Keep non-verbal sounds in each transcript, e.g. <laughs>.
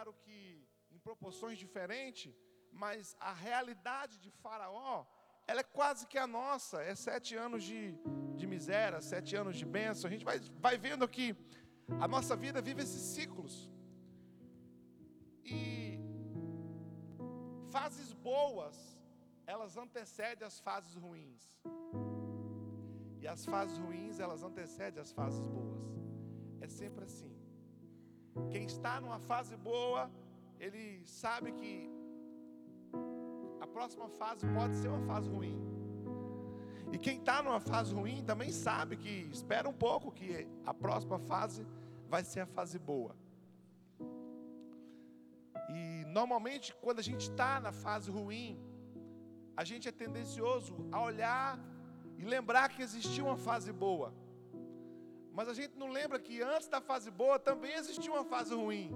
claro que em proporções diferentes, mas a realidade de Faraó, ela é quase que a nossa. É sete anos de, de miséria, sete anos de bênção. A gente vai, vai vendo que a nossa vida vive esses ciclos. E fases boas, elas antecedem as fases ruins. E as fases ruins, elas antecedem as fases boas. É sempre assim. Quem está numa fase boa, ele sabe que a próxima fase pode ser uma fase ruim. E quem está numa fase ruim também sabe que espera um pouco que a próxima fase vai ser a fase boa. E normalmente quando a gente está na fase ruim, a gente é tendencioso a olhar e lembrar que existia uma fase boa. Mas a gente não lembra que antes da fase boa também existia uma fase ruim.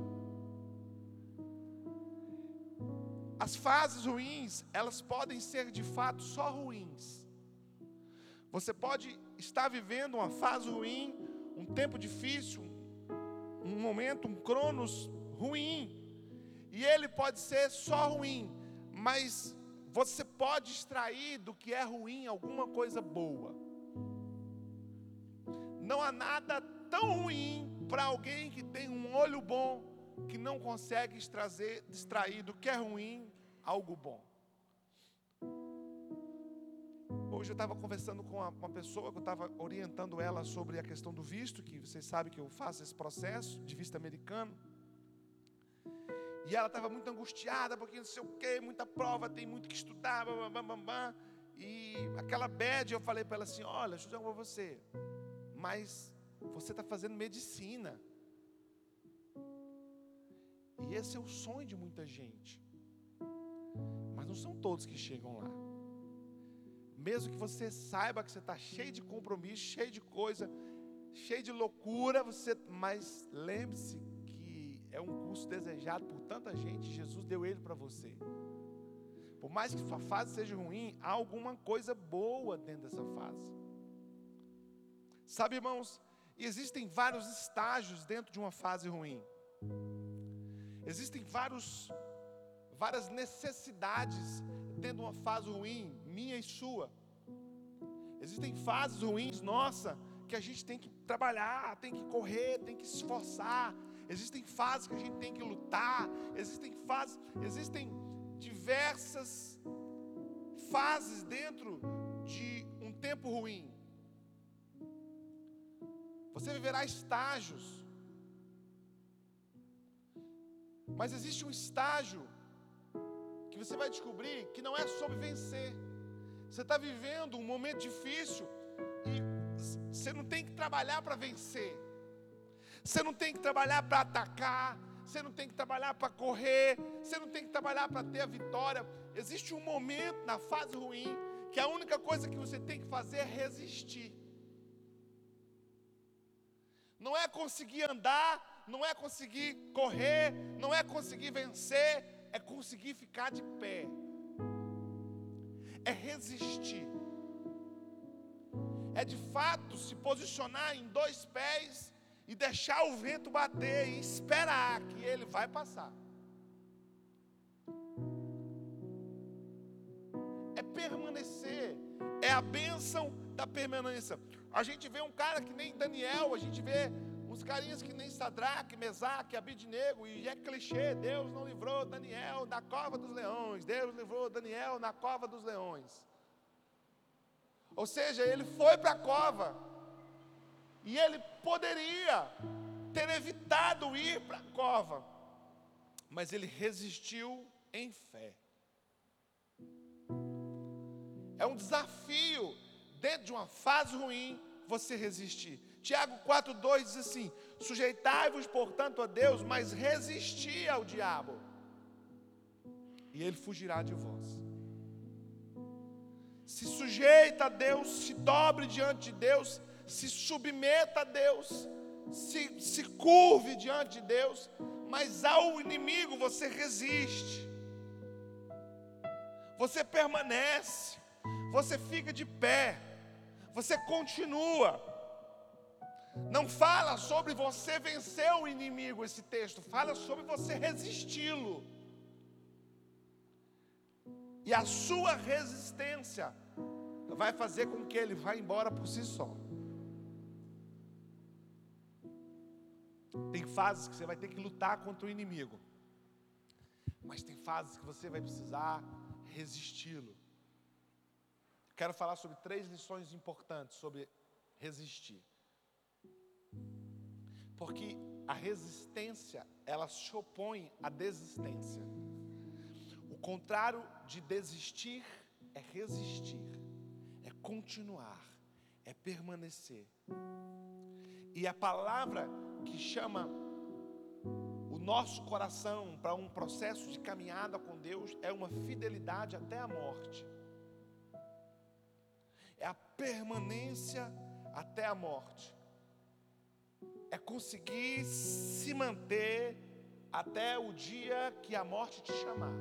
As fases ruins, elas podem ser de fato só ruins. Você pode estar vivendo uma fase ruim, um tempo difícil, um momento, um cronos ruim. E ele pode ser só ruim, mas você pode extrair do que é ruim alguma coisa boa. Não há nada tão ruim para alguém que tem um olho bom que não consegue extrazer, extrair do que é ruim algo bom. Hoje eu estava conversando com uma, uma pessoa que eu estava orientando ela sobre a questão do visto, que vocês sabem que eu faço esse processo de visto americano. E ela estava muito angustiada, porque não sei o quê, muita prova, tem muito que estudar, bam, bam, bam, bam. E aquela bad, eu falei para ela assim: olha, deixa eu dizer para você, mas você está fazendo medicina. E esse é o sonho de muita gente. Mas não são todos que chegam lá. Mesmo que você saiba que você está cheio de compromisso, cheio de coisa, cheio de loucura, você, mas lembre-se que é um curso desejado por tanta gente, Jesus deu ele para você. Por mais que sua fase seja ruim, há alguma coisa boa dentro dessa fase. Sabe, irmãos, existem vários estágios dentro de uma fase ruim. Existem vários várias necessidades dentro de uma fase ruim, minha e sua. Existem fases ruins, nossa, que a gente tem que trabalhar, tem que correr, tem que esforçar. Existem fases que a gente tem que lutar. Existem fases, existem diversas fases dentro de um tempo ruim. Você viverá estágios. Mas existe um estágio que você vai descobrir que não é sobre vencer. Você está vivendo um momento difícil e você não tem que trabalhar para vencer. Você não tem que trabalhar para atacar. Você não tem que trabalhar para correr. Você não tem que trabalhar para ter a vitória. Existe um momento na fase ruim que a única coisa que você tem que fazer é resistir. Não é conseguir andar, não é conseguir correr, não é conseguir vencer, é conseguir ficar de pé, é resistir, é de fato se posicionar em dois pés e deixar o vento bater e esperar que ele vai passar. É permanecer, é a bênção da permanência. A gente vê um cara que nem Daniel, a gente vê Uns carinhas que nem Sadraque, Mesaque, Abidinego, e é clichê, Deus não livrou Daniel da cova dos leões, Deus livrou Daniel na cova dos leões. Ou seja, ele foi para a cova, e ele poderia ter evitado ir para a cova, mas ele resistiu em fé. É um desafio, dentro de uma fase ruim, você resistir. Tiago 4,2 diz assim: Sujeitai-vos, portanto, a Deus, mas resisti ao diabo, e ele fugirá de vós. Se sujeita a Deus, se dobre diante de Deus, se submeta a Deus, se, se curve diante de Deus, mas ao inimigo você resiste, você permanece, você fica de pé, você continua. Não fala sobre você vencer o inimigo esse texto, fala sobre você resisti-lo. E a sua resistência vai fazer com que ele vá embora por si só. Tem fases que você vai ter que lutar contra o inimigo, mas tem fases que você vai precisar resisti-lo. Quero falar sobre três lições importantes sobre resistir. Porque a resistência, ela se opõe à desistência. O contrário de desistir é resistir, é continuar, é permanecer. E a palavra que chama o nosso coração para um processo de caminhada com Deus é uma fidelidade até a morte. Permanência até a morte. É conseguir se manter até o dia que a morte te chamar.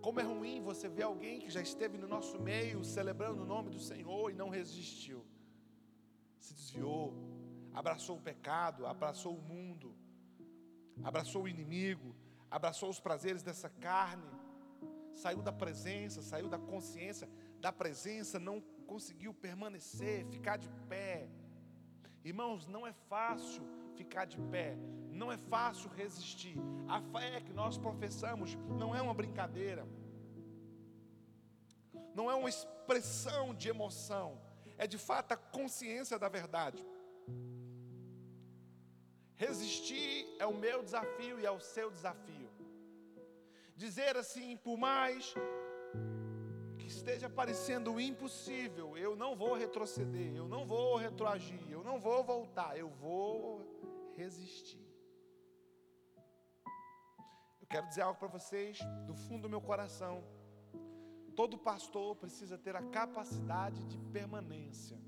Como é ruim você ver alguém que já esteve no nosso meio celebrando o nome do Senhor e não resistiu, se desviou, abraçou o pecado, abraçou o mundo, abraçou o inimigo, abraçou os prazeres dessa carne, saiu da presença, saiu da consciência da presença, não conseguiu permanecer, ficar de pé. Irmãos, não é fácil ficar de pé, não é fácil resistir. A fé que nós professamos não é uma brincadeira, não é uma expressão de emoção, é de fato a consciência da verdade. Resistir é o meu desafio e é o seu desafio. Dizer assim, por mais esteja parecendo impossível, eu não vou retroceder, eu não vou retroagir, eu não vou voltar, eu vou resistir. Eu quero dizer algo para vocês do fundo do meu coração. Todo pastor precisa ter a capacidade de permanência,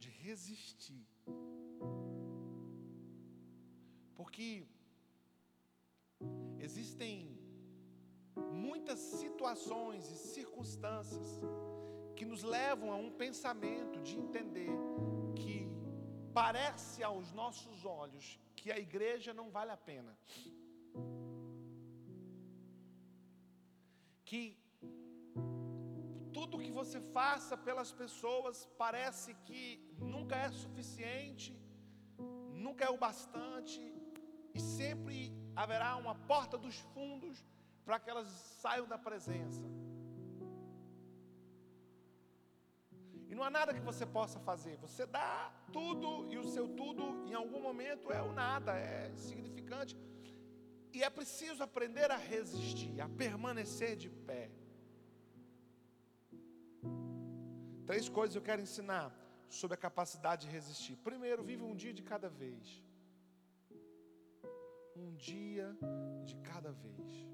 de resistir. Porque existem muitas situações e circunstâncias que nos levam a um pensamento de entender que parece aos nossos olhos que a igreja não vale a pena. Que tudo que você faça pelas pessoas parece que nunca é suficiente, nunca é o bastante, e sempre haverá uma porta dos fundos para que elas saiam da presença. E não há nada que você possa fazer. Você dá tudo e o seu tudo em algum momento é o nada, é insignificante. E é preciso aprender a resistir, a permanecer de pé. Três coisas eu quero ensinar sobre a capacidade de resistir. Primeiro, vive um dia de cada vez um dia de cada vez.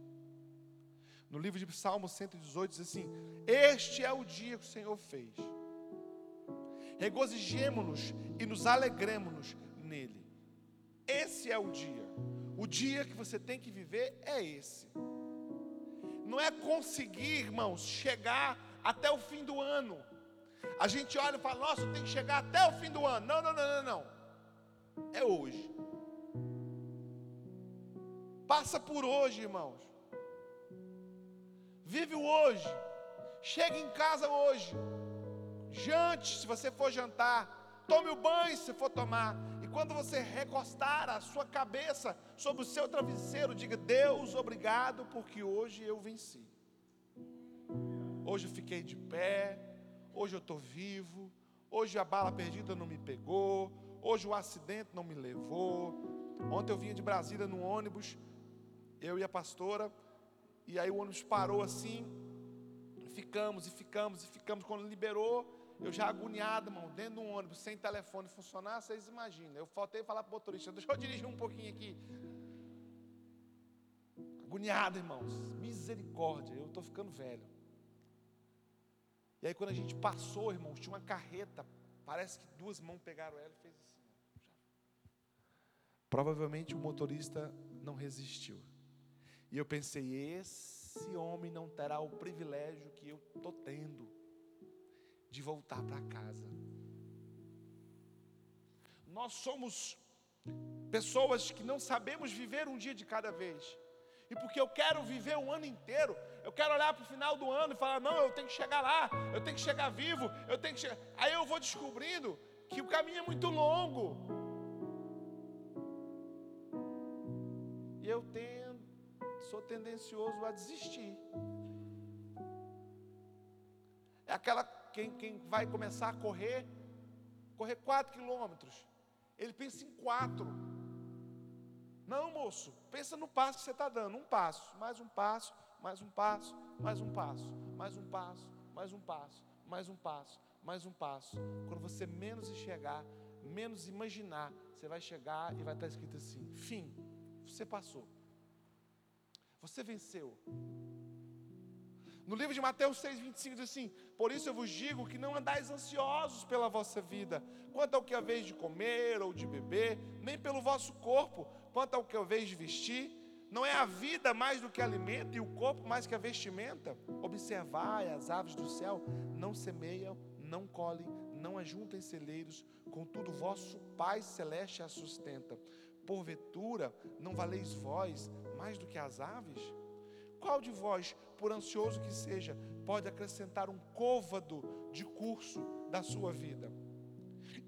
No livro de Salmo 118 diz assim: Este é o dia que o Senhor fez. Regozijemo-nos e nos alegremos nele. Esse é o dia. O dia que você tem que viver é esse. Não é conseguir, irmãos, chegar até o fim do ano. A gente olha e fala: Nossa, tem que chegar até o fim do ano. Não, não, não, não, não. É hoje. Passa por hoje, irmãos. Vive o hoje. Chegue em casa hoje. Jante, se você for jantar. Tome o banho, se for tomar. E quando você recostar a sua cabeça sobre o seu travesseiro, diga: Deus, obrigado, porque hoje eu venci. Hoje eu fiquei de pé. Hoje eu estou vivo. Hoje a bala perdida não me pegou. Hoje o acidente não me levou. Ontem eu vinha de Brasília no ônibus eu e a pastora, e aí o ônibus parou assim, ficamos e ficamos e ficamos. Quando liberou, eu já agoniado, irmão, dentro de um ônibus, sem telefone funcionar, vocês imaginam. Eu faltei falar para o motorista, deixa eu dirigir um pouquinho aqui. Agoniado, irmãos, misericórdia, eu estou ficando velho. E aí quando a gente passou, irmãos, tinha uma carreta, parece que duas mãos pegaram ela e fez assim. Provavelmente o motorista não resistiu. E eu pensei: esse homem não terá o privilégio que eu estou tendo de voltar para casa. nós somos pessoas que não sabemos viver um dia de cada vez. E porque eu quero viver um ano inteiro, eu quero olhar para o final do ano e falar: não, eu tenho que chegar lá, eu tenho que chegar vivo, eu tenho que chegar. Aí eu vou descobrindo que o caminho é muito longo. Sou tendencioso a desistir. É aquela quem, quem vai começar a correr, correr 4 quilômetros. Ele pensa em quatro. Não, moço, pensa no passo que você está dando. Um passo, mais um passo, mais um passo, mais um passo, mais um passo, mais um passo, mais um passo, mais um passo. Quando você menos enxergar, menos imaginar, você vai chegar e vai estar escrito assim: fim, você passou. Você venceu. No livro de Mateus 6,25 diz assim: Por isso eu vos digo que não andais ansiosos pela vossa vida, quanto ao que vez de comer ou de beber, nem pelo vosso corpo, quanto ao que vez de vestir. Não é a vida mais do que alimento e o corpo mais que a vestimenta? Observai as aves do céu, não semeiam, não colhem, não ajuntem celeiros, contudo vosso Pai celeste a sustenta. Porventura, não valeis vós mais do que as aves? Qual de vós, por ansioso que seja, pode acrescentar um côvado de curso da sua vida?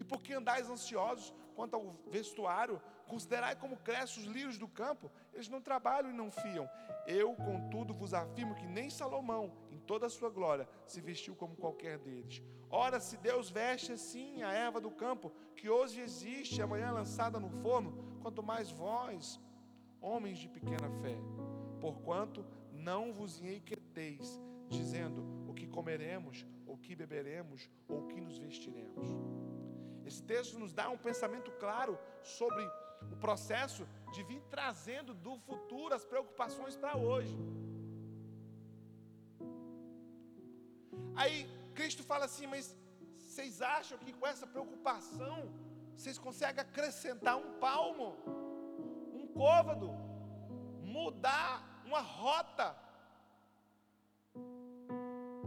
E por que andais ansiosos quanto ao vestuário? Considerai como crescem os lírios do campo, eles não trabalham e não fiam. Eu, contudo, vos afirmo que nem Salomão, em toda a sua glória, se vestiu como qualquer deles. Ora, se Deus veste assim a erva do campo, que hoje existe, amanhã lançada no forno, quanto mais vós, homens de pequena fé. Porquanto não vos inquieteis, dizendo o que comeremos, ou que beberemos, ou o que nos vestiremos. Esse texto nos dá um pensamento claro sobre o processo de vir trazendo do futuro as preocupações para hoje. Aí Cristo fala assim, mas vocês acham que com essa preocupação vocês conseguem acrescentar um palmo, côvado, mudar uma rota.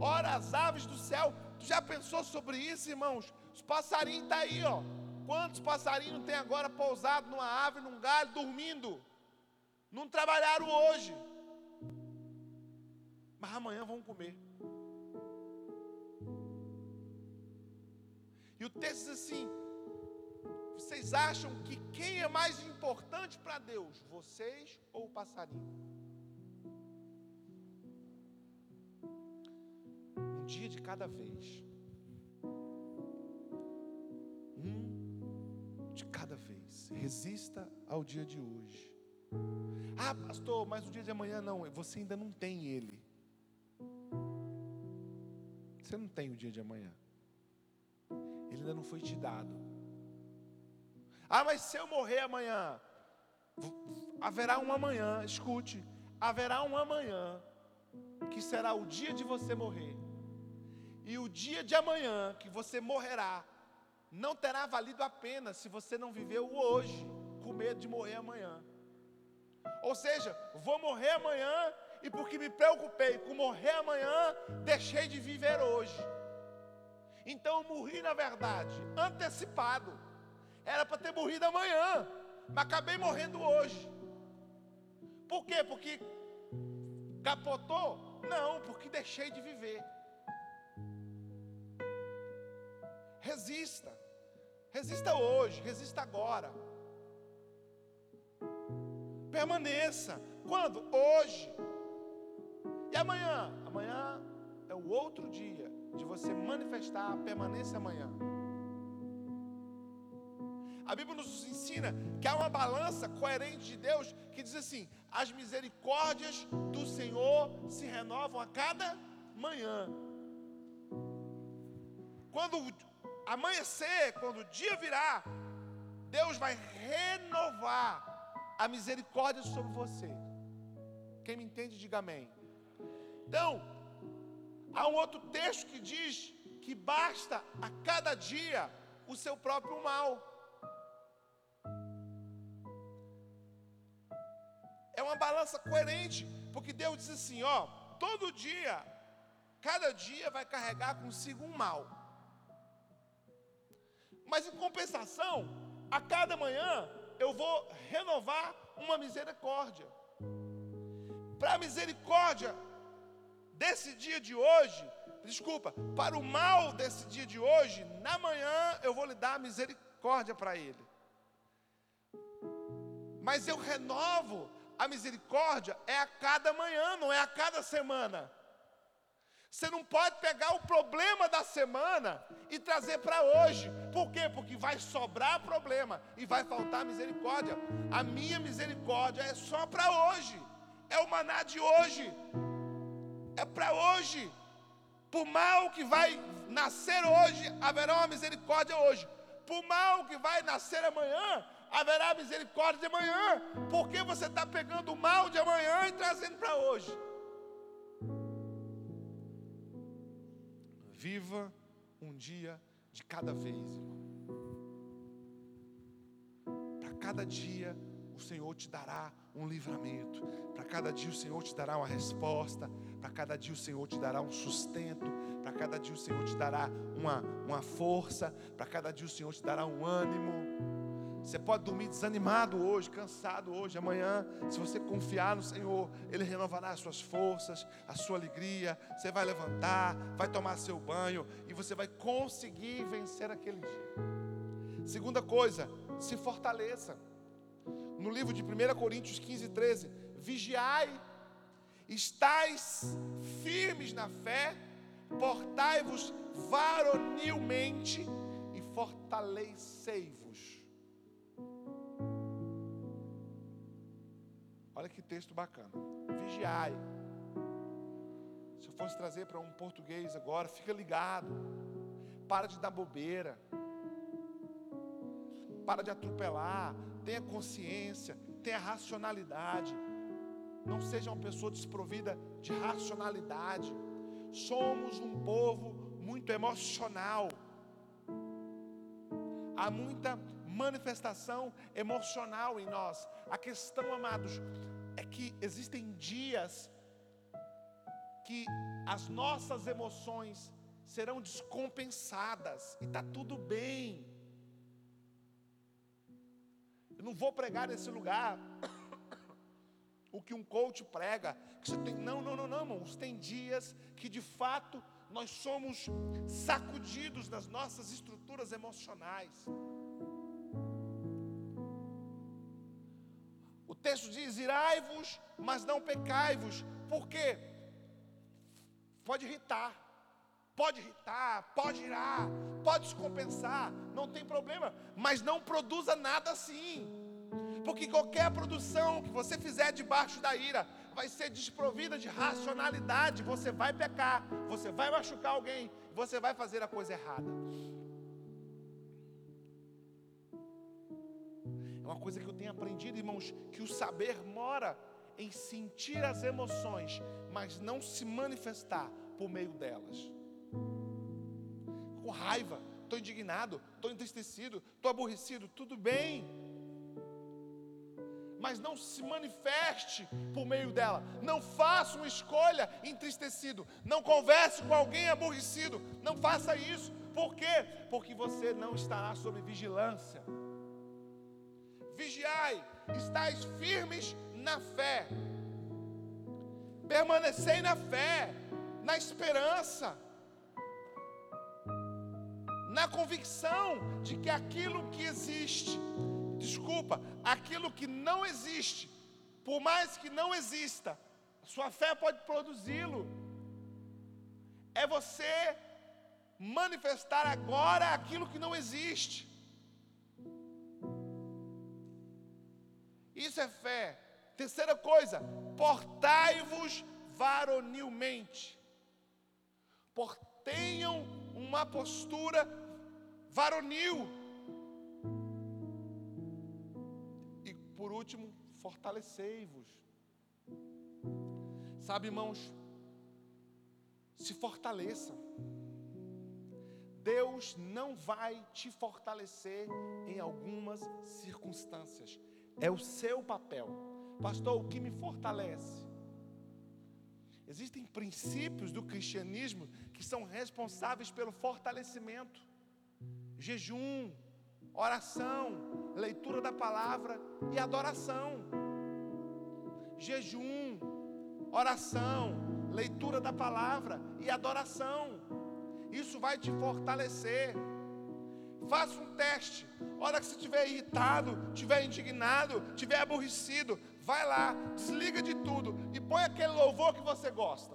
Ora, as aves do céu, tu já pensou sobre isso, irmãos? Os passarinhos estão tá aí, ó. Quantos passarinhos tem agora pousado numa ave, num galho, dormindo? Não trabalharam hoje, mas amanhã vão comer. E o texto diz assim: vocês acham que quem é mais importante para Deus, vocês ou o passarinho? dia de cada vez. Um de cada vez. Resista ao dia de hoje. Ah, pastor, mas o dia de amanhã não. Você ainda não tem ele. Você não tem o dia de amanhã. Ele ainda não foi te dado. Ah, mas se eu morrer amanhã, haverá um amanhã, escute, haverá um amanhã que será o dia de você morrer. E o dia de amanhã que você morrerá, não terá valido a pena se você não viveu hoje, com medo de morrer amanhã. Ou seja, vou morrer amanhã e porque me preocupei com morrer amanhã, deixei de viver hoje. Então morri na verdade, antecipado. Era para ter morrido amanhã, mas acabei morrendo hoje. Por quê? Porque capotou? Não, porque deixei de viver. Resista. Resista hoje, resista agora. Permaneça. Quando? Hoje. E amanhã? Amanhã é o outro dia de você manifestar a permanência amanhã. A Bíblia nos ensina que há uma balança coerente de Deus que diz assim: as misericórdias do Senhor se renovam a cada manhã. Quando amanhecer, quando o dia virar, Deus vai renovar a misericórdia sobre você. Quem me entende, diga amém. Então, há um outro texto que diz que basta a cada dia o seu próprio mal. É uma balança coerente, porque Deus diz assim: ó, todo dia, cada dia vai carregar consigo um mal. Mas em compensação, a cada manhã eu vou renovar uma misericórdia. Para a misericórdia desse dia de hoje, desculpa, para o mal desse dia de hoje, na manhã eu vou lhe dar misericórdia para ele. Mas eu renovo a misericórdia é a cada manhã, não é a cada semana. Você não pode pegar o problema da semana e trazer para hoje. Por quê? Porque vai sobrar problema e vai faltar misericórdia. A minha misericórdia é só para hoje. É o maná de hoje. É para hoje. Por mal que vai nascer hoje, haverá uma misericórdia hoje. Por mal que vai nascer amanhã, haverá misericórdia de amanhã. Porque você está pegando o mal de amanhã e trazendo para hoje. Viva um dia de cada vez, irmão. Para cada dia o Senhor te dará um livramento. Para cada dia o Senhor te dará uma resposta. Para cada dia o Senhor te dará um sustento. Para cada dia o Senhor te dará uma, uma força. Para cada dia o Senhor te dará um ânimo. Você pode dormir desanimado hoje, cansado hoje, amanhã. Se você confiar no Senhor, Ele renovará as suas forças, a sua alegria. Você vai levantar, vai tomar seu banho e você vai conseguir vencer aquele dia. Segunda coisa, se fortaleça. No livro de 1 Coríntios 15, 13: Vigiai, estais firmes na fé, portai-vos varonilmente e fortalecei-vos Olha que texto bacana. Vigiai. Se eu fosse trazer para um português agora, fica ligado. Para de dar bobeira. Para de atropelar. Tenha consciência. Tenha racionalidade. Não seja uma pessoa desprovida de racionalidade. Somos um povo muito emocional. Há muita manifestação emocional em nós. A questão, amados, é que existem dias que as nossas emoções serão descompensadas e está tudo bem. Eu não vou pregar nesse lugar <coughs> o que um coach prega, que você tem, não, não, não, não, irmãos, tem dias que de fato nós somos sacudidos nas nossas estruturas emocionais. Texto diz: irai-vos, mas não pecai-vos. Por quê? Pode irritar, pode irritar, pode irar, pode descompensar, não tem problema, mas não produza nada assim. Porque qualquer produção que você fizer debaixo da ira vai ser desprovida de racionalidade. Você vai pecar, você vai machucar alguém, você vai fazer a coisa errada. Uma coisa que eu tenho aprendido, irmãos, que o saber mora em sentir as emoções, mas não se manifestar por meio delas. Com raiva, estou indignado, estou entristecido, estou aborrecido, tudo bem. Mas não se manifeste por meio dela. Não faça uma escolha entristecido. Não converse com alguém aborrecido. Não faça isso. Por quê? Porque você não estará sob vigilância vigiai, estáis firmes na fé. Permanecei na fé, na esperança, na convicção de que aquilo que existe, desculpa, aquilo que não existe, por mais que não exista, sua fé pode produzi-lo. É você manifestar agora aquilo que não existe. Isso é fé. Terceira coisa, portai-vos varonilmente. Tenham uma postura varonil. E por último, fortalecei-vos. Sabe, irmãos, se fortaleça. Deus não vai te fortalecer em algumas circunstâncias. É o seu papel. Pastor, o que me fortalece? Existem princípios do cristianismo que são responsáveis pelo fortalecimento. Jejum, oração, leitura da palavra e adoração. Jejum, oração, leitura da palavra e adoração. Isso vai te fortalecer. Faça um teste. Hora que você estiver irritado, estiver indignado, estiver aborrecido, vai lá, desliga de tudo e põe aquele louvor que você gosta.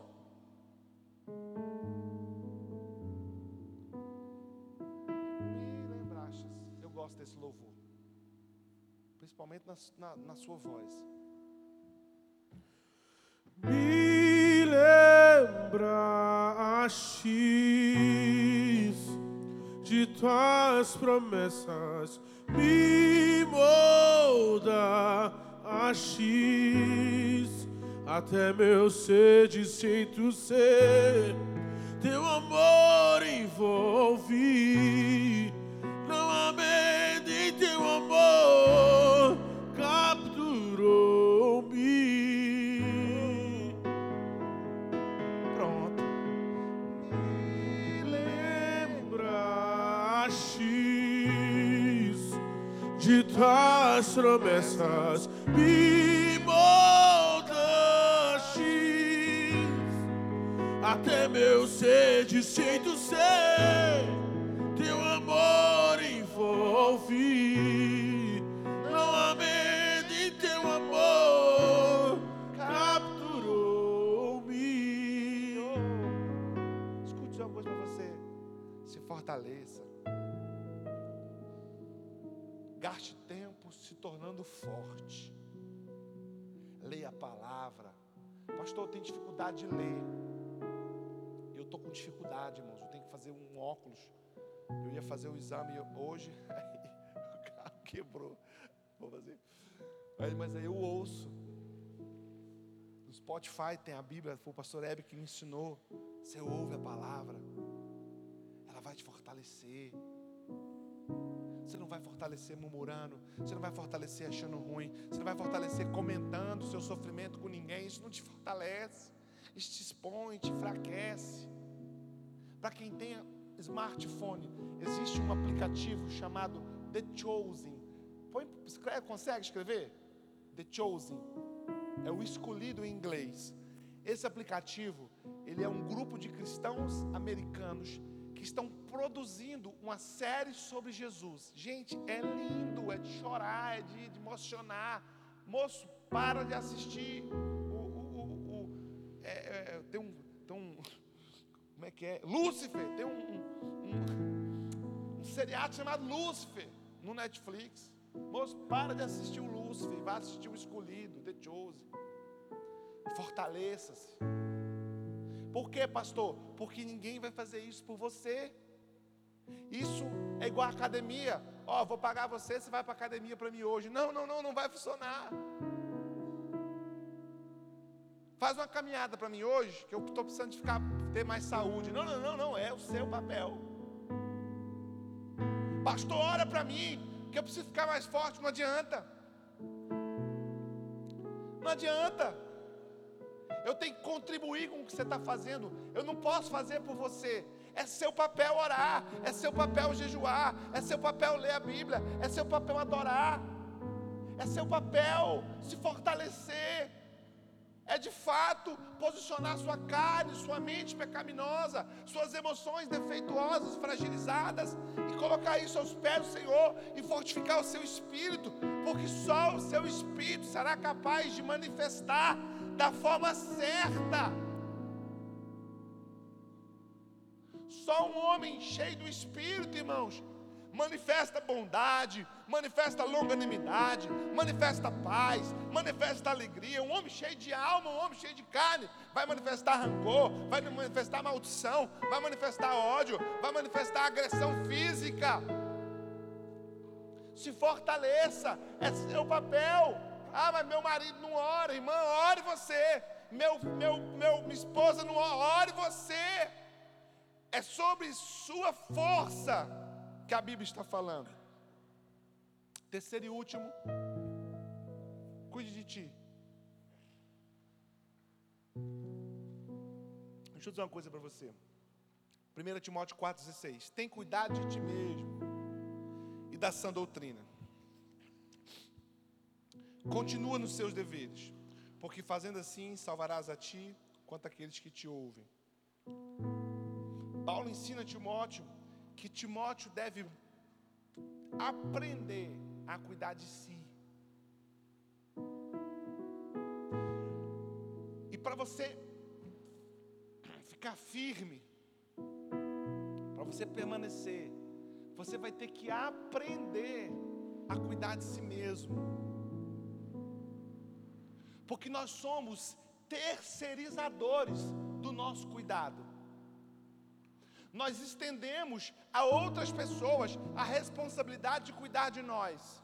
Me lembraste, eu gosto desse louvor, principalmente na, na, na sua voz. Me lembraste de tuas promessas, me molda astes até meu ser distinto ser, teu amor envolve, promessas, me moldastes até meu ser distinto ser, teu amor envolve, forte. Leia a palavra. Pastor, eu tenho dificuldade de ler. Eu estou com dificuldade, irmãos. Eu tenho que fazer um óculos. Eu ia fazer o exame hoje. Aí <laughs> o carro quebrou. Vou fazer. Aí, mas aí eu ouço. No Spotify tem a Bíblia. Foi o pastor Hebe que me ensinou. Você ouve a palavra. Ela vai te fortalecer. Você não vai fortalecer murmurando. Você não vai fortalecer achando ruim. Você não vai fortalecer comentando o seu sofrimento com ninguém. Isso não te fortalece. Isso te expõe, te enfraquece. Para quem tem smartphone, existe um aplicativo chamado The Chosen. Põe, escreve, consegue escrever? The Chosen. É o escolhido em inglês. Esse aplicativo, ele é um grupo de cristãos americanos que estão produzindo uma série sobre Jesus. Gente, é lindo, é de chorar, é de, de emocionar. Moço, para de assistir. O, o, o, é, é, tem, um, tem um. Como é que é? Lúcifer. Tem um, um, um seriado chamado Lúcifer no Netflix. Moço, para de assistir o Lúcifer. Vai assistir o escolhido, The Chosen. Fortaleça-se. Por quê, pastor? Porque ninguém vai fazer isso por você. Isso é igual a academia. Ó, vou pagar você, você vai para academia para mim hoje. Não, não, não, não vai funcionar. Faz uma caminhada para mim hoje, que eu estou precisando de ficar, ter mais saúde. Não, não, não, não, é o seu papel. Pastor, ora para mim, que eu preciso ficar mais forte. Não adianta. Não adianta. Eu tenho que contribuir com o que você está fazendo. Eu não posso fazer por você. É seu papel orar, é seu papel jejuar, é seu papel ler a Bíblia, é seu papel adorar, é seu papel se fortalecer. É de fato posicionar sua carne, sua mente pecaminosa, suas emoções defeituosas, fragilizadas, e colocar isso aos pés do Senhor e fortificar o seu espírito, porque só o seu espírito será capaz de manifestar da forma certa. Só um homem cheio do Espírito, irmãos, manifesta bondade, manifesta longanimidade, manifesta paz, manifesta alegria. Um homem cheio de alma, um homem cheio de carne, vai manifestar rancor, vai manifestar maldição, vai manifestar ódio, vai manifestar agressão física. Se fortaleça, é seu papel. Ah, mas meu marido não ora, irmã, ore você. Meu, meu, meu, minha esposa não ora, ore você. É sobre sua força que a Bíblia está falando. Terceiro e último, cuide de ti. Deixa eu dizer uma coisa para você. 1 Timóteo 4,16. Tem cuidado de ti mesmo e da sã doutrina. Continua nos seus deveres, porque fazendo assim salvarás a ti quanto aqueles que te ouvem. Paulo ensina Timóteo que Timóteo deve aprender a cuidar de si. E para você ficar firme, para você permanecer, você vai ter que aprender a cuidar de si mesmo. Porque nós somos terceirizadores do nosso cuidado. Nós estendemos a outras pessoas a responsabilidade de cuidar de nós.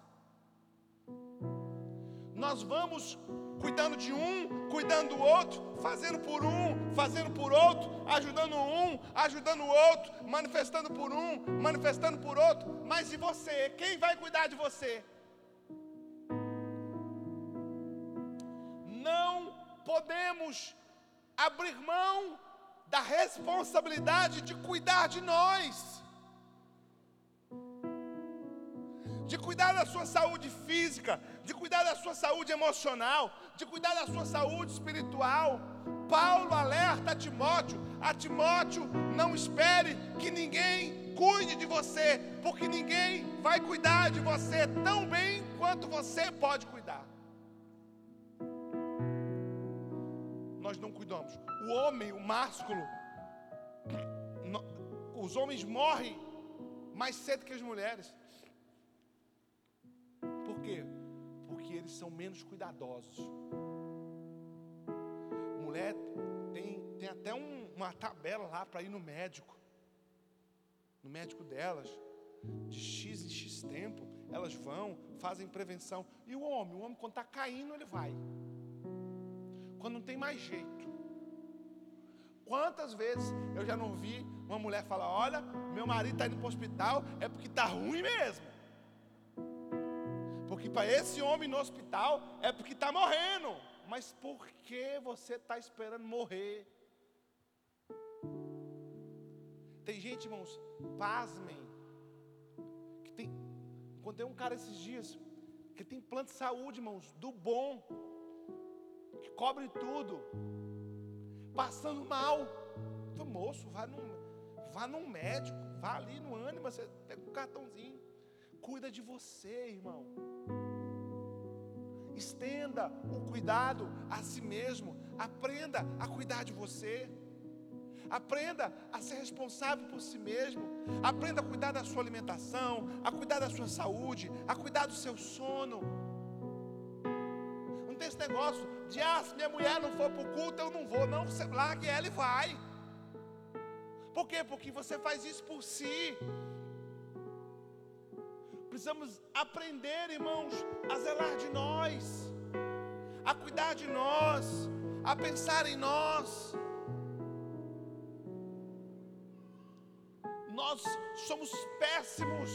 Nós vamos cuidando de um, cuidando do outro, fazendo por um, fazendo por outro, ajudando um, ajudando o outro, manifestando por um, manifestando por outro. Mas e você? Quem vai cuidar de você? Podemos abrir mão da responsabilidade de cuidar de nós. de cuidar da sua saúde física, de cuidar da sua saúde emocional, de cuidar da sua saúde espiritual. Paulo alerta a Timóteo: a Timóteo, não espere que ninguém cuide de você, porque ninguém vai cuidar de você tão bem quanto você pode cuidar. Nós não cuidamos. O homem, o másculo, os homens morrem mais cedo que as mulheres quê? Porque eles são menos cuidadosos. Mulher tem, tem até um, uma tabela lá para ir no médico. No médico delas. De X em X tempo. Elas vão, fazem prevenção. E o homem? O homem, quando está caindo, ele vai. Quando não tem mais jeito. Quantas vezes eu já não vi uma mulher falar: Olha, meu marido está indo para o hospital, é porque está ruim mesmo. Porque para esse homem no hospital é porque está morrendo. Mas por que você está esperando morrer? Tem gente, irmãos, pasmem. Que tem, contei um cara esses dias que tem plano de saúde, irmãos, do bom, que cobre tudo, passando mal. Então, moço, vá num, vá num médico, vá ali no ânimo, você pega um cartãozinho. Cuida de você, irmão. Estenda o cuidado a si mesmo. Aprenda a cuidar de você. Aprenda a ser responsável por si mesmo. Aprenda a cuidar da sua alimentação, a cuidar da sua saúde, a cuidar do seu sono. Negócio de, ah, se minha mulher não for para o culto, eu não vou. Não, você largue ela e vai. Por quê? Porque você faz isso por si. Precisamos aprender, irmãos, a zelar de nós, a cuidar de nós, a pensar em nós. Nós somos péssimos.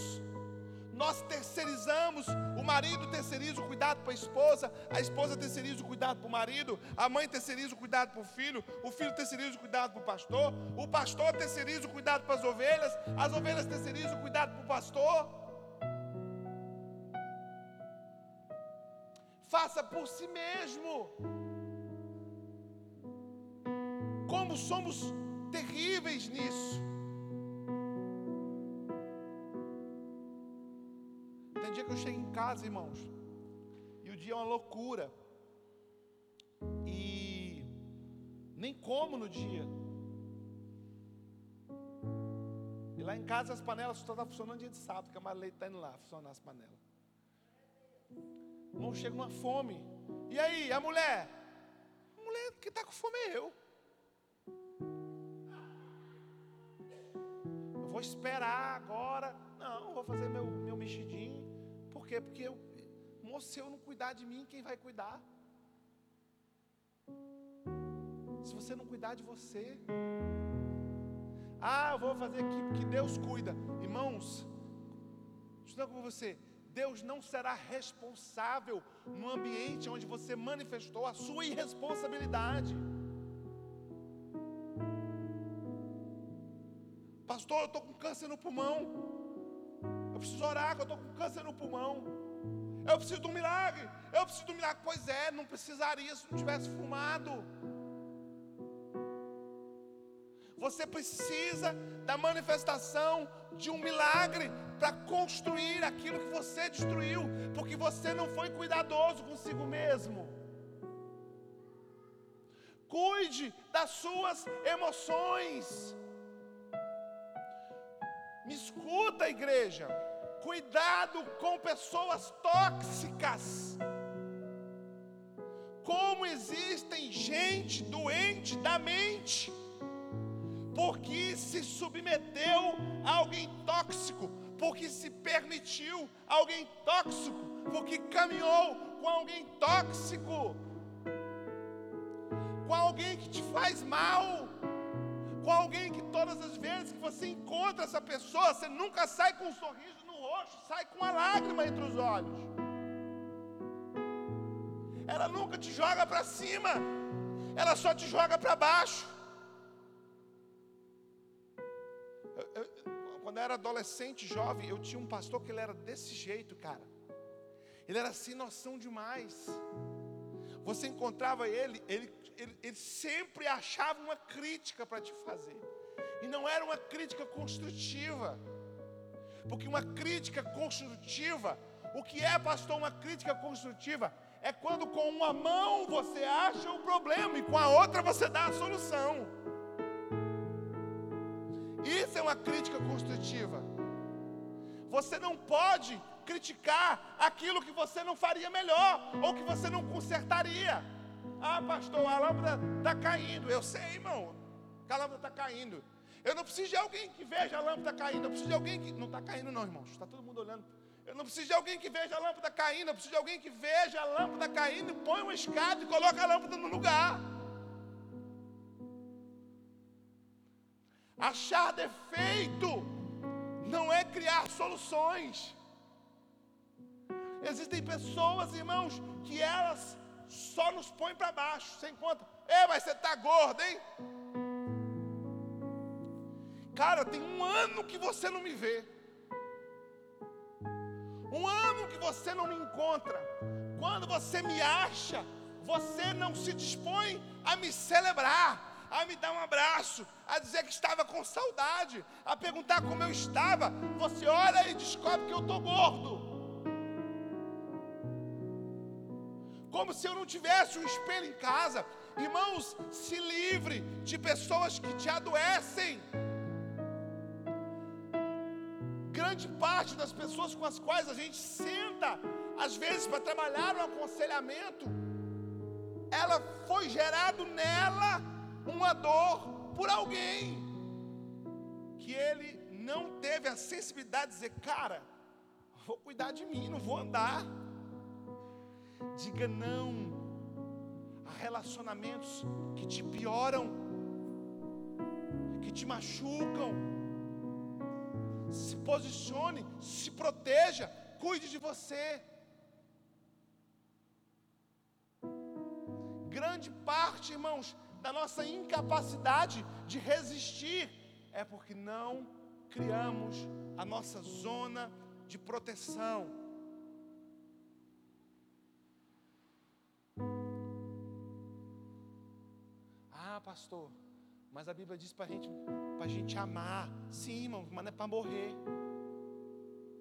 Nós terceirizamos, o marido terceiriza o cuidado para a esposa, a esposa terceiriza o cuidado para o marido, a mãe terceiriza o cuidado para o filho, o filho terceiriza o cuidado para o pastor, o pastor terceiriza o cuidado para as ovelhas, as ovelhas terceirizam o cuidado para o pastor. faça por si mesmo. Como somos terríveis nisso. Dia que eu chego em casa, irmãos, e o dia é uma loucura. E nem como no dia. E lá em casa as panelas só estão tá funcionando dia de sábado, que a Marlene está indo lá funcionar as panelas. Irmão, chega uma fome. E aí, a mulher? A mulher que está com fome é eu. Eu vou esperar agora. Não, vou fazer meu, meu mexidinho. Por quê? Porque eu, moço, se eu não cuidar de mim, quem vai cuidar? Se você não cuidar de você. Ah, eu vou fazer aqui porque Deus cuida. Irmãos, estou com você. Deus não será responsável no ambiente onde você manifestou a sua irresponsabilidade. Pastor, eu estou com câncer no pulmão. Preciso orar, que eu estou com câncer no pulmão. Eu preciso de um milagre. Eu preciso de um milagre. Pois é, não precisaria se não tivesse fumado. Você precisa da manifestação de um milagre para construir aquilo que você destruiu, porque você não foi cuidadoso consigo mesmo. Cuide das suas emoções. Me escuta, igreja. Cuidado com pessoas tóxicas. Como existem gente doente da mente porque se submeteu a alguém tóxico, porque se permitiu a alguém tóxico, porque caminhou com alguém tóxico, com alguém que te faz mal, com alguém que todas as vezes que você encontra essa pessoa, você nunca sai com um sorriso sai com uma lágrima entre os olhos. Ela nunca te joga para cima, ela só te joga para baixo. Eu, eu, quando eu era adolescente, jovem, eu tinha um pastor que ele era desse jeito, cara. Ele era sem noção demais. Você encontrava ele, ele, ele, ele sempre achava uma crítica para te fazer. E não era uma crítica construtiva. Porque uma crítica construtiva, o que é, pastor, uma crítica construtiva? É quando com uma mão você acha o problema e com a outra você dá a solução. Isso é uma crítica construtiva. Você não pode criticar aquilo que você não faria melhor ou que você não consertaria. Ah, pastor, a lâmpada está caindo. Eu sei, irmão, que a lâmpada está caindo. Eu não preciso de alguém que veja a lâmpada caindo. Eu preciso de alguém que. Não está caindo, não, irmãos. Está todo mundo olhando. Eu não preciso de alguém que veja a lâmpada caindo. Eu preciso de alguém que veja a lâmpada caindo, põe uma escada e coloca a lâmpada no lugar. Achar defeito não é criar soluções. Existem pessoas, irmãos, que elas só nos põem para baixo. Você encontra, é, mas você está gordo, hein? Cara, tem um ano que você não me vê. Um ano que você não me encontra. Quando você me acha, você não se dispõe a me celebrar a me dar um abraço, a dizer que estava com saudade, a perguntar como eu estava. Você olha e descobre que eu estou gordo. Como se eu não tivesse um espelho em casa. Irmãos, se livre de pessoas que te adoecem. Grande parte das pessoas com as quais a gente senta, às vezes para trabalhar um aconselhamento, ela foi gerado nela uma dor por alguém que ele não teve a sensibilidade de dizer, cara, vou cuidar de mim, não vou andar. Diga não a relacionamentos que te pioram, que te machucam. Se posicione, se proteja, cuide de você. Grande parte, irmãos, da nossa incapacidade de resistir é porque não criamos a nossa zona de proteção. Ah, pastor, mas a Bíblia diz para gente, a gente amar. Sim, irmão, mas não é para morrer.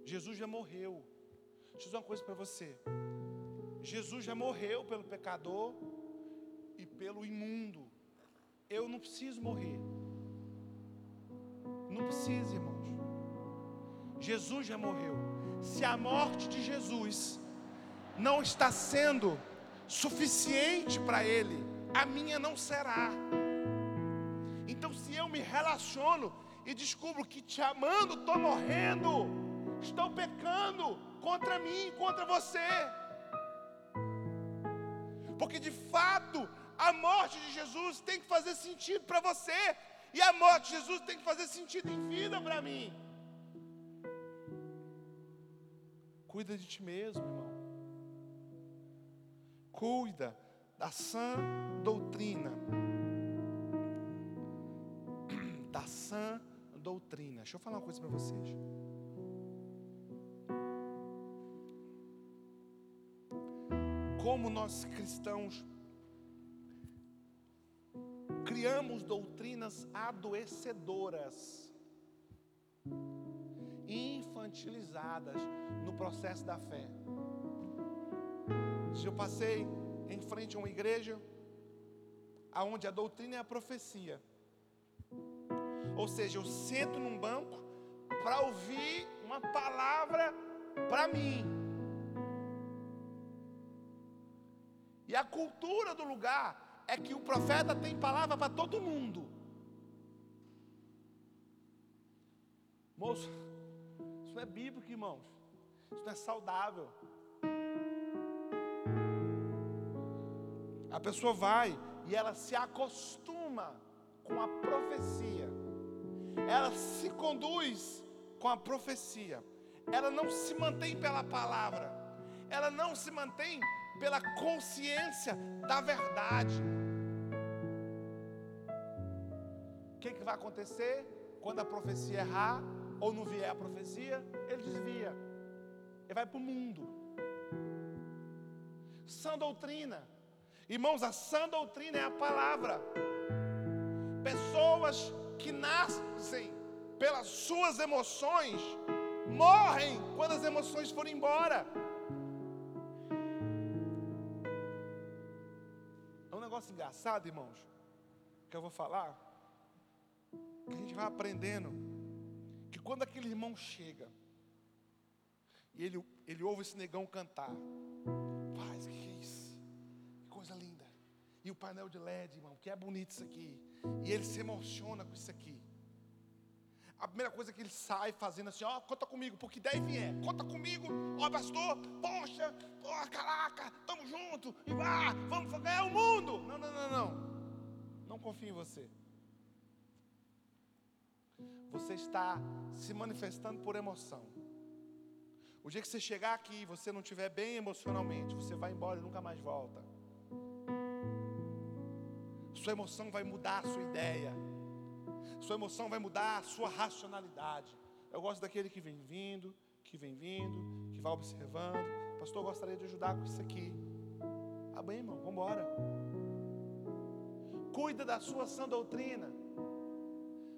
Jesus já morreu. Deixa eu dizer uma coisa para você. Jesus já morreu pelo pecador e pelo imundo eu não preciso morrer. Não precisa, irmãos. Jesus já morreu. Se a morte de Jesus não está sendo suficiente para Ele, a minha não será. Me relaciono e descubro que te amando, estou morrendo, estou pecando contra mim, contra você. Porque de fato a morte de Jesus tem que fazer sentido para você. E a morte de Jesus tem que fazer sentido em vida para mim. Cuida de ti mesmo, irmão. Cuida da sã doutrina. Sã doutrina. Deixa eu falar uma coisa para vocês. como nós cristãos criamos doutrinas adoecedoras, infantilizadas no processo da fé. Eu passei em frente a uma igreja aonde a doutrina é a profecia. Ou seja, eu sento num banco para ouvir uma palavra para mim. E a cultura do lugar é que o profeta tem palavra para todo mundo. Moço, isso não é bíblico, irmãos. Isso não é saudável. A pessoa vai e ela se acostuma com a profecia. Ela se conduz com a profecia. Ela não se mantém pela palavra. Ela não se mantém pela consciência da verdade. O que, que vai acontecer quando a profecia errar ou não vier a profecia? Ele desvia. Ele vai para o mundo. Sã doutrina Irmãos, a sã doutrina é a palavra. Pessoas que nascem pelas suas emoções morrem quando as emoções forem embora. É um negócio engraçado, irmãos, que eu vou falar. Que a gente vai aprendendo que quando aquele irmão chega e ele, ele ouve esse negão cantar, E o painel de LED, irmão, que é bonito isso aqui. E ele se emociona com isso aqui. A primeira coisa que ele sai fazendo assim, ó, conta comigo, porque daí vier, conta comigo, ó, pastor, poxa, ó, caraca, tamo junto, e vá, vamos ganhar o mundo. Não, não, não, não. Não confio em você. Você está se manifestando por emoção. O dia que você chegar aqui e você não estiver bem emocionalmente, você vai embora e nunca mais volta. Sua emoção vai mudar a sua ideia. Sua emoção vai mudar a sua racionalidade. Eu gosto daquele que vem vindo, que vem vindo, que vai observando. Pastor, eu gostaria de ajudar com isso aqui. Ah, bem, irmão, vamos embora. Cuida da sua sã doutrina.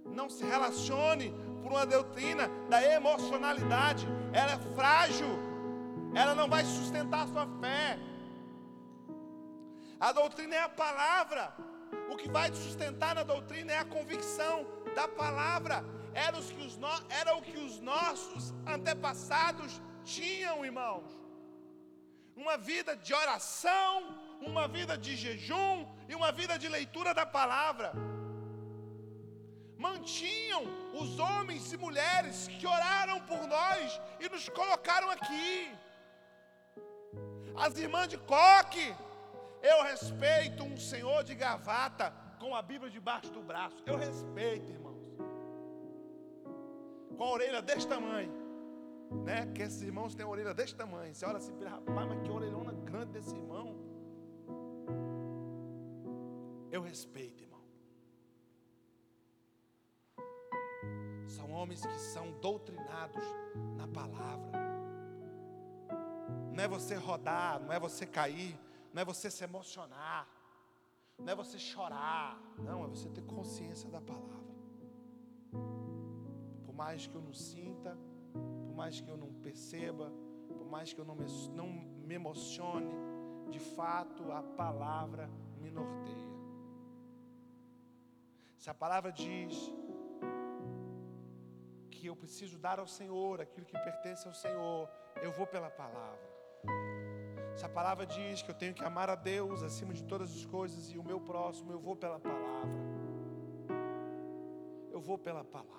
Não se relacione por uma doutrina da emocionalidade. Ela é frágil. Ela não vai sustentar a sua fé. A doutrina é a palavra. O que vai te sustentar na doutrina é a convicção da palavra. Era, os que os no... Era o que os nossos antepassados tinham, irmãos. Uma vida de oração, uma vida de jejum e uma vida de leitura da palavra. Mantinham os homens e mulheres que oraram por nós e nos colocaram aqui. As irmãs de Coque, eu respeito um senhor de gravata com a Bíblia debaixo do braço. Eu respeito, irmãos. Com a orelha deste tamanho. Né? Que esses irmãos têm a orelha deste tamanho. Você olha assim, rapaz, mas que orelhona grande desse irmão. Eu respeito, irmão. São homens que são doutrinados na palavra. Não é você rodar, não é você cair, não é você se emocionar, não é você chorar, não, é você ter consciência da palavra. Por mais que eu não sinta, por mais que eu não perceba, por mais que eu não me, não me emocione, de fato a palavra me norteia. Se a palavra diz que eu preciso dar ao Senhor aquilo que pertence ao Senhor, eu vou pela palavra. Se a palavra diz que eu tenho que amar a Deus acima de todas as coisas e o meu próximo, eu vou pela palavra. Eu vou pela palavra.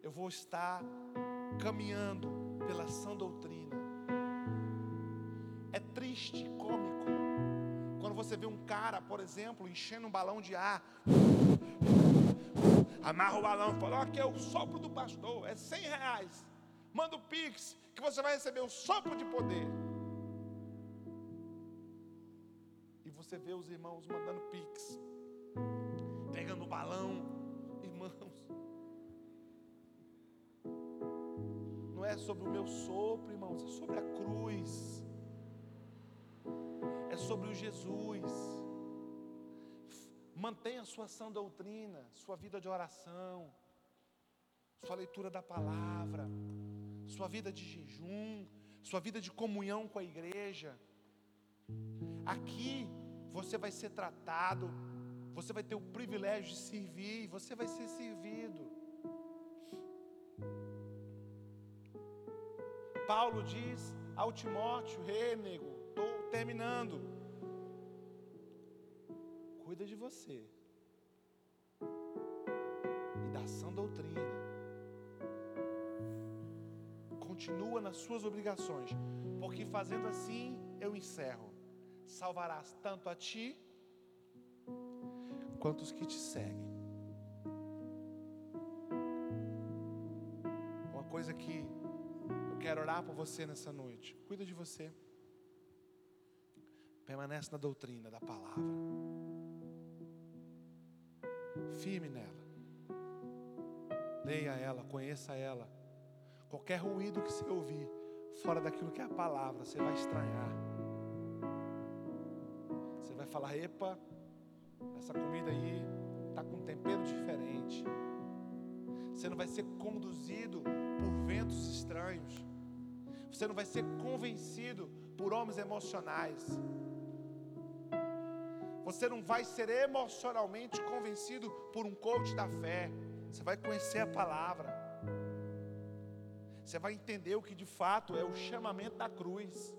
Eu vou estar caminhando pela sã doutrina. É triste, cômico, quando você vê um cara, por exemplo, enchendo um balão de ar, amarra o balão e fala: aqui é o sopro do pastor, é 100 reais. Manda o pix, que você vai receber o sopro de poder. Você vê os irmãos mandando pix, pegando balão, irmãos. Não é sobre o meu sopro, irmãos, é sobre a cruz. sobre o Jesus. Mantenha sua sã doutrina, sua vida de oração, sua leitura da palavra, sua vida de jejum, sua vida de comunhão com a igreja. Aqui você vai ser tratado, você vai ter o privilégio de servir, você vai ser servido. Paulo diz ao Timóteo, rênego, estou terminando. Cuida de você e da sã doutrina. Continua nas suas obrigações, porque fazendo assim eu encerro. Salvarás tanto a ti quanto os que te seguem. Uma coisa que quero orar por você nessa noite. Cuida de você. Permanece na doutrina da palavra. Firme nela. Leia ela, conheça ela. Qualquer ruído que você ouvir, fora daquilo que é a palavra, você vai estranhar. Falar: epa, essa comida aí está com um tempero diferente. Você não vai ser conduzido por ventos estranhos. Você não vai ser convencido por homens emocionais. Você não vai ser emocionalmente convencido por um coach da fé. Você vai conhecer a palavra. Você vai entender o que de fato é o chamamento da cruz.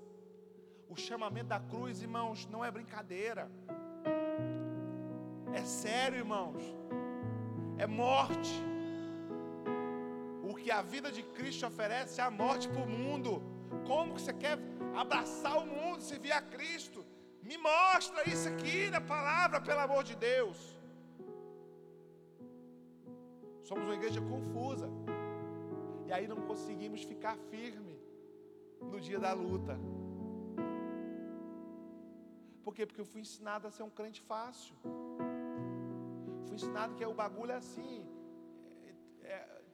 O chamamento da cruz, irmãos, não é brincadeira. É sério, irmãos. É morte que a vida de Cristo oferece é a morte para o mundo. Como que você quer abraçar o mundo se vier a Cristo? Me mostra isso aqui na palavra, pelo amor de Deus. Somos uma igreja confusa. E aí não conseguimos ficar firme no dia da luta. Por quê? Porque eu fui ensinado a ser um crente fácil. Fui ensinado que o bagulho é assim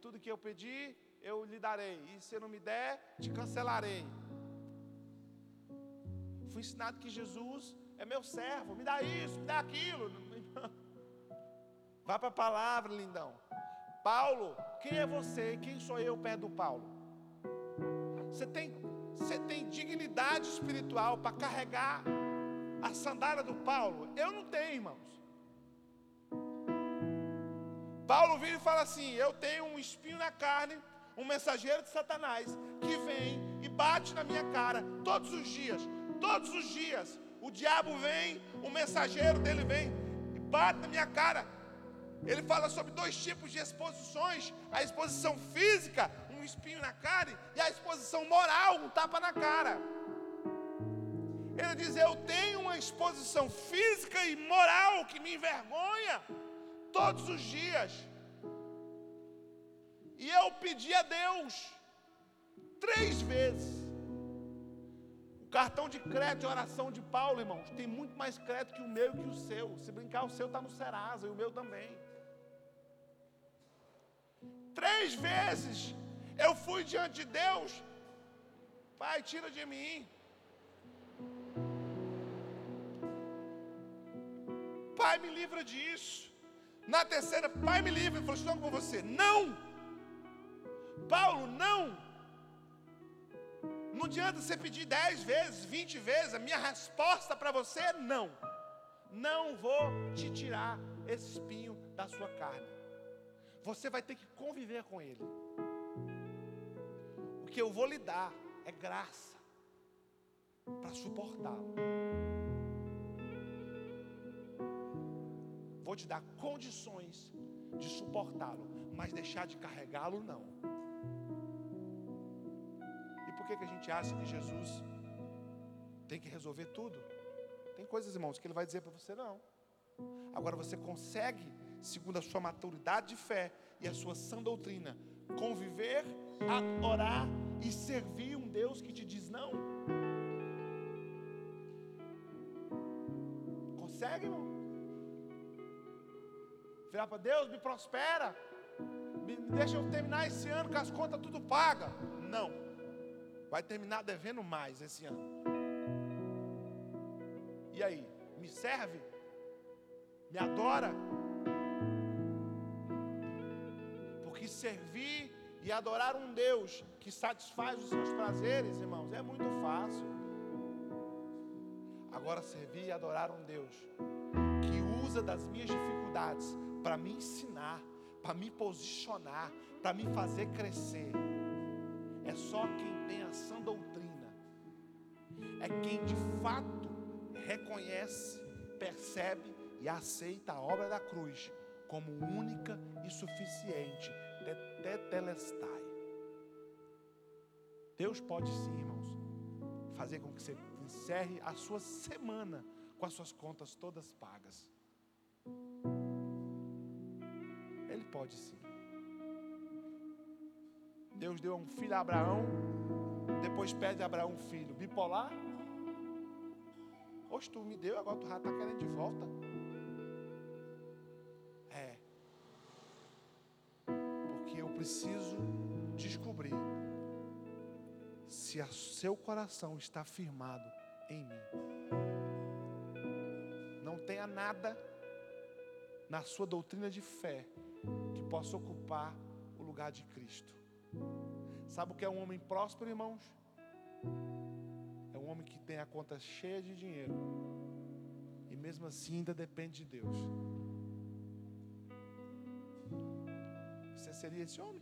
tudo que eu pedi, eu lhe darei. E se não me der, te cancelarei. Fui ensinado que Jesus é meu servo, me dá isso, me dá aquilo. <laughs> Vá para a palavra, lindão. Paulo, quem é você? Quem sou eu perto do Paulo? Você tem, você tem dignidade espiritual para carregar a sandália do Paulo? Eu não tenho, irmãos. Paulo vira e fala assim: Eu tenho um espinho na carne, um mensageiro de Satanás, que vem e bate na minha cara todos os dias. Todos os dias. O diabo vem, o mensageiro dele vem e bate na minha cara. Ele fala sobre dois tipos de exposições: a exposição física, um espinho na cara, e a exposição moral, um tapa na cara. Ele diz: Eu tenho uma exposição física e moral que me envergonha todos os dias. E eu pedi a Deus três vezes. O cartão de crédito e oração de Paulo, irmãos, tem muito mais crédito que o meu e que o seu. Se brincar, o seu está no Serasa e o meu também. Três vezes eu fui diante de Deus, Pai, tira de mim. Pai, me livra disso. Na terceira, pai me livre, ele falou: estou com você. Não! Paulo, não! Não adianta você pedir dez vezes, vinte vezes, a minha resposta para você é não. Não vou te tirar esse espinho da sua carne. Você vai ter que conviver com ele. O que eu vou lhe dar é graça para suportá-lo. Vou te dar condições de suportá-lo, mas deixar de carregá-lo não. E por que, que a gente acha que Jesus tem que resolver tudo? Tem coisas, irmãos, que ele vai dizer para você não. Agora você consegue, segundo a sua maturidade de fé e a sua sã doutrina, conviver, orar e servir um Deus que te diz não? Consegue, irmão? Virar para Deus, me prospera. Me, deixa eu terminar esse ano com as contas tudo paga. Não. Vai terminar devendo mais esse ano. E aí, me serve? Me adora? Porque servir e adorar um Deus que satisfaz os seus prazeres, irmãos, é muito fácil. Agora, servir e adorar um Deus que usa das minhas dificuldades para me ensinar, para me posicionar, para me fazer crescer. É só quem tem a sã doutrina, é quem de fato reconhece, percebe e aceita a obra da cruz como única e suficiente, tetelestai. Deus pode sim, irmãos, fazer com que você encerre a sua semana com as suas contas todas pagas. Pode sim. Deus deu um filho a Abraão, depois pede a Abraão um filho bipolar. Hoje tu me deu, agora tu já está querendo de volta. É. Porque eu preciso descobrir se o seu coração está firmado em mim. Não tenha nada na sua doutrina de fé possa ocupar o lugar de Cristo. Sabe o que é um homem próspero, irmãos? É um homem que tem a conta cheia de dinheiro e mesmo assim ainda depende de Deus. Você seria esse homem?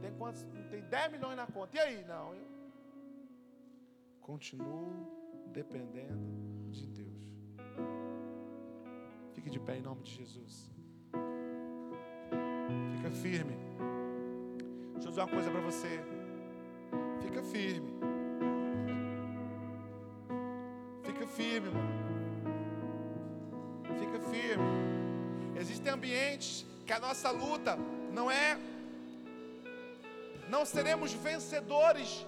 Tem quantos? Tem 10 milhões na conta. E aí? Não, eu continuo dependendo de Deus. Fique de pé em nome de Jesus. Fica firme. Deixa eu dizer uma coisa para você. Fica firme. Fica firme, mano. Fica firme. Existem ambientes que a nossa luta não é. Não seremos vencedores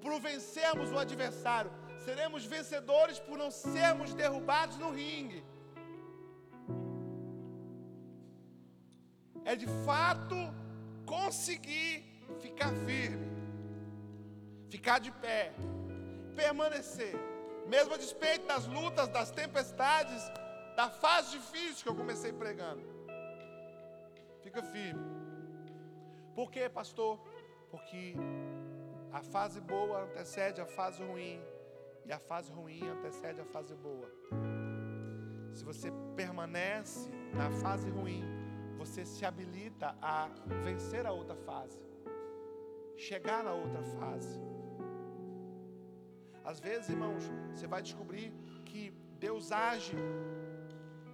por vencermos o adversário. Seremos vencedores por não sermos derrubados no ringue. É de fato conseguir ficar firme, ficar de pé, permanecer, mesmo a despeito das lutas, das tempestades, da fase difícil que eu comecei pregando. Fica firme. Por quê, pastor? Porque a fase boa antecede a fase ruim, e a fase ruim antecede a fase boa. Se você permanece na fase ruim, você se habilita a vencer a outra fase, chegar na outra fase. Às vezes, irmãos, você vai descobrir que Deus age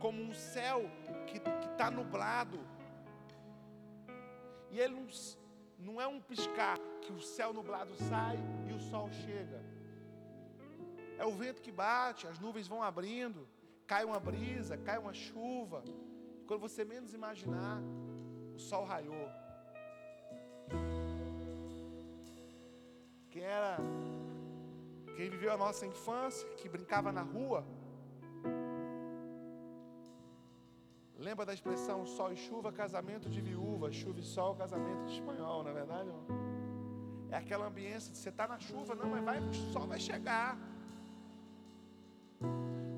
como um céu que está nublado, e Ele não, não é um piscar que o céu nublado sai e o sol chega. É o vento que bate, as nuvens vão abrindo, cai uma brisa, cai uma chuva. Quando você menos imaginar, o sol raiou. Quem era, quem viveu a nossa infância, que brincava na rua, lembra da expressão sol e chuva, casamento de viúva, chuva e sol, casamento de espanhol, não é verdade? Irmão? É aquela ambiência de você estar tá na chuva, não, mas vai, o sol vai chegar.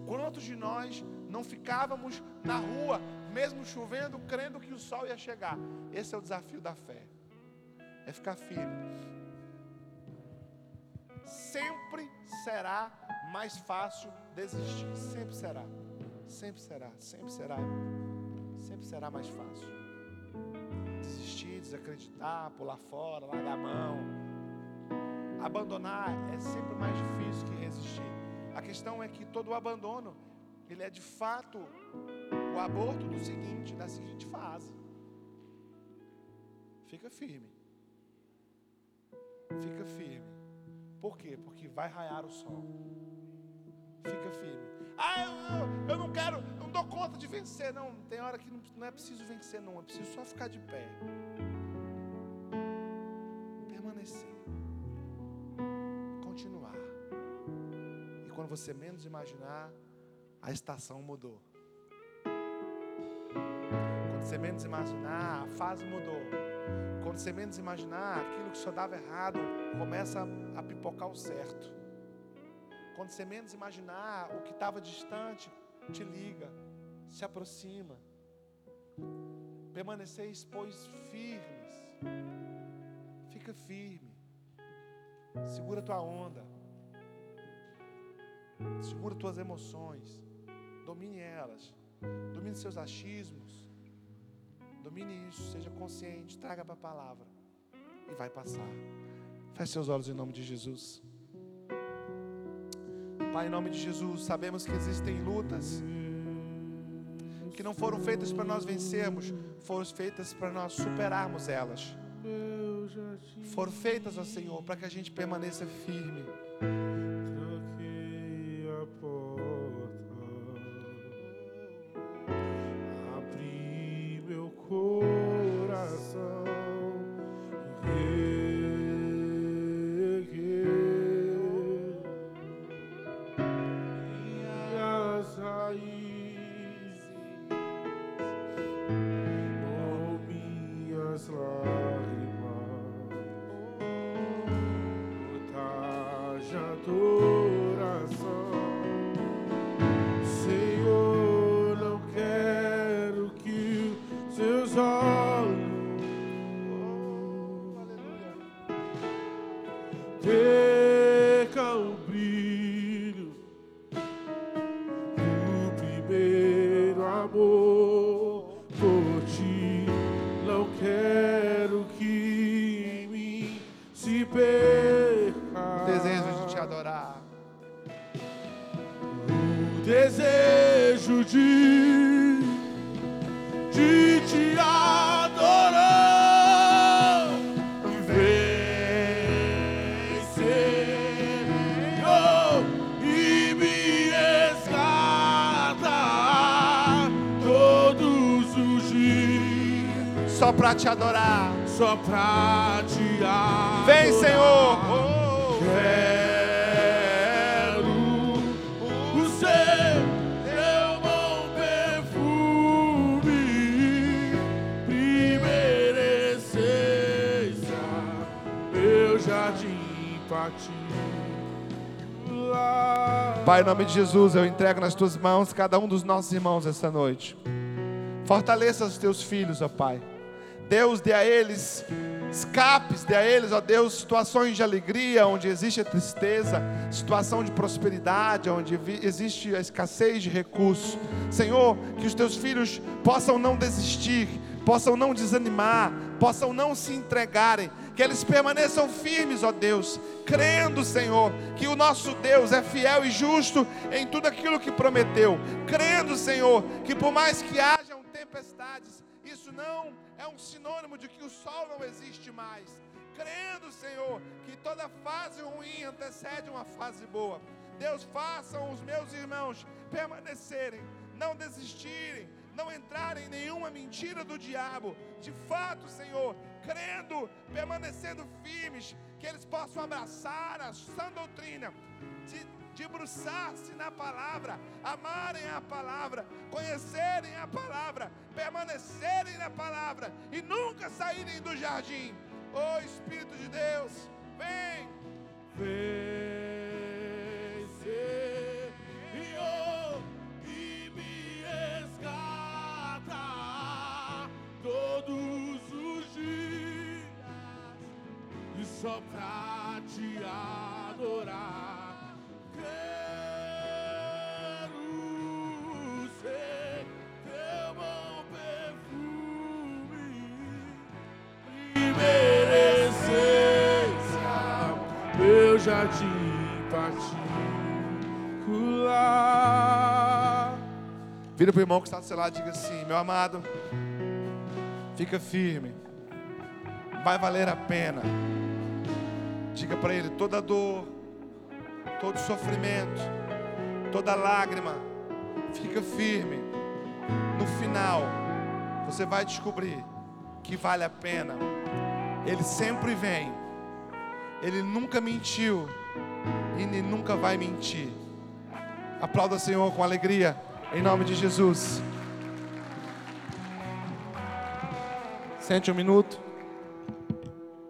Quantos de nós não ficávamos na rua, mesmo chovendo, crendo que o sol ia chegar? Esse é o desafio da fé. É ficar firme. Sempre será mais fácil desistir. Sempre será. Sempre será. Sempre será. Sempre será mais fácil. Desistir, desacreditar, pular fora, largar a mão. Abandonar é sempre mais difícil que resistir. A questão é que todo o abandono, ele é de fato o aborto do seguinte, da seguinte fase. Fica firme. Fica firme. Por quê? Porque vai raiar o sol. Fica firme. Ah, eu, eu, não quero, eu não dou conta de vencer. Não, tem hora que não, não é preciso vencer, não. É preciso só ficar de pé. Permanecer. quando você menos imaginar, a estação mudou. Você menos imaginar, a fase mudou. Quando você menos imaginar, aquilo que só dava errado começa a pipocar o certo. Quando você menos imaginar, o que estava distante te liga, se aproxima. Permaneceis, pois, firmes. Fica firme. Segura tua onda. Segura tuas emoções. Domine elas. Domine seus achismos. Domine isso. Seja consciente. Traga para a palavra. E vai passar. Feche seus olhos em nome de Jesus. Pai, em nome de Jesus, sabemos que existem lutas que não foram feitas para nós vencermos, foram feitas para nós superarmos elas. Foram feitas, ó Senhor, para que a gente permaneça firme. Só pra te adorar. Vem, Senhor. Oh. Quero o ser teu bom perfume, primeira essência, meu jardim particular. Pai, em nome de Jesus, eu entrego nas tuas mãos cada um dos nossos irmãos essa noite. Fortaleça os teus filhos, ó Pai. Deus, dê a eles escapes, dê a eles, ó Deus, situações de alegria onde existe a tristeza, situação de prosperidade onde existe a escassez de recursos. Senhor, que os teus filhos possam não desistir, possam não desanimar, possam não se entregarem, que eles permaneçam firmes, ó Deus, crendo, Senhor, que o nosso Deus é fiel e justo em tudo aquilo que prometeu, crendo, Senhor, que por mais que hajam tempestades, isso não é um sinônimo de que o sol não existe mais. Crendo, Senhor, que toda fase ruim antecede uma fase boa. Deus, façam os meus irmãos permanecerem, não desistirem, não entrarem em nenhuma mentira do diabo. De fato, Senhor, crendo, permanecendo firmes, que eles possam abraçar a sã doutrina, de debruçar-se na palavra, amarem a palavra, conhecerem a palavra, permanecerem na palavra e nunca saírem do jardim. Oh Espírito de Deus, vem, Vem, jardim particular. Vira para o irmão que está do seu lado e diga assim: Meu amado, fica firme, vai valer a pena. Diga para ele: toda dor, todo sofrimento, toda lágrima, fica firme. No final, você vai descobrir que vale a pena. Ele sempre vem, ele nunca mentiu e ele nunca vai mentir. Aplauda o Senhor com alegria, em nome de Jesus. Sente um minuto.